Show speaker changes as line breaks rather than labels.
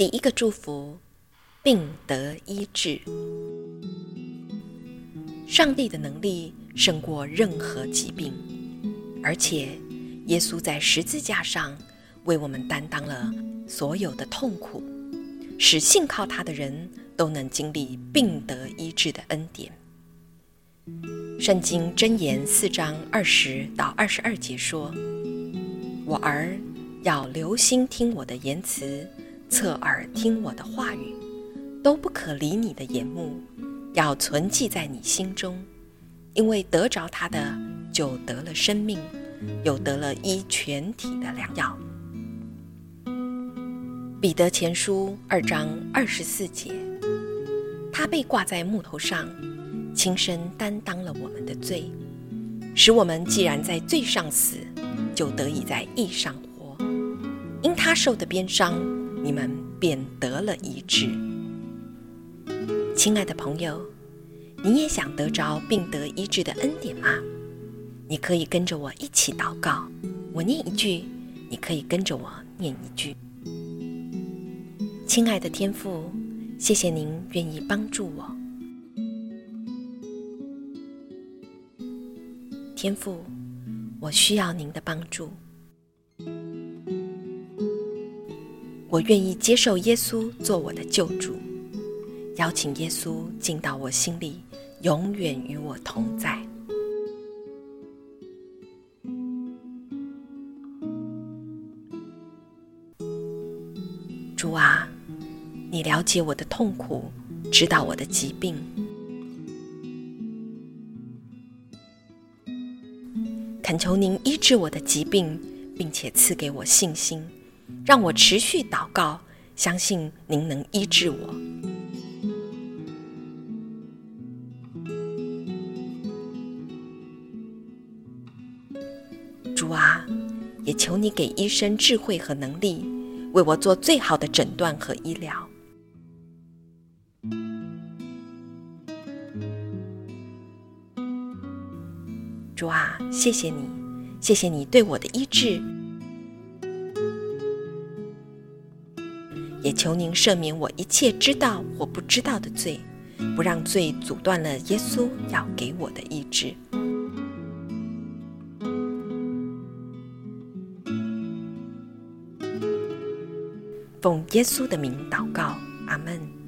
第一个祝福，病得医治。上帝的能力胜过任何疾病，而且耶稣在十字架上为我们担当了所有的痛苦，使信靠他的人都能经历病得医治的恩典。圣经箴言四章二十到二十二节说：“我儿要留心听我的言辞，侧耳听我的话语，都不可离你的眼目。”要存记在你心中，因为得着他的，就得了生命，又得了医全体的良药。彼得前书二章二十四节，他被挂在木头上，亲身担当了我们的罪，使我们既然在罪上死，就得以在义上活。因他受的鞭伤，你们便得了医治。亲爱的朋友，你也想得着病得医治的恩典吗？你可以跟着我一起祷告，我念一句，你可以跟着我念一句。亲爱的天父，谢谢您愿意帮助我。天父，我需要您的帮助，我愿意接受耶稣做我的救主。邀请耶稣进到我心里，永远与我同在。主啊，你了解我的痛苦，知道我的疾病，恳求您医治我的疾病，并且赐给我信心，让我持续祷告，相信您能医治我。主啊，也求你给医生智慧和能力，为我做最好的诊断和医疗。主啊，谢谢你，谢谢你对我的医治，也求您赦免我一切知道或不知道的罪，不让罪阻断了耶稣要给我的意志。奉耶稣的名祷告，阿门。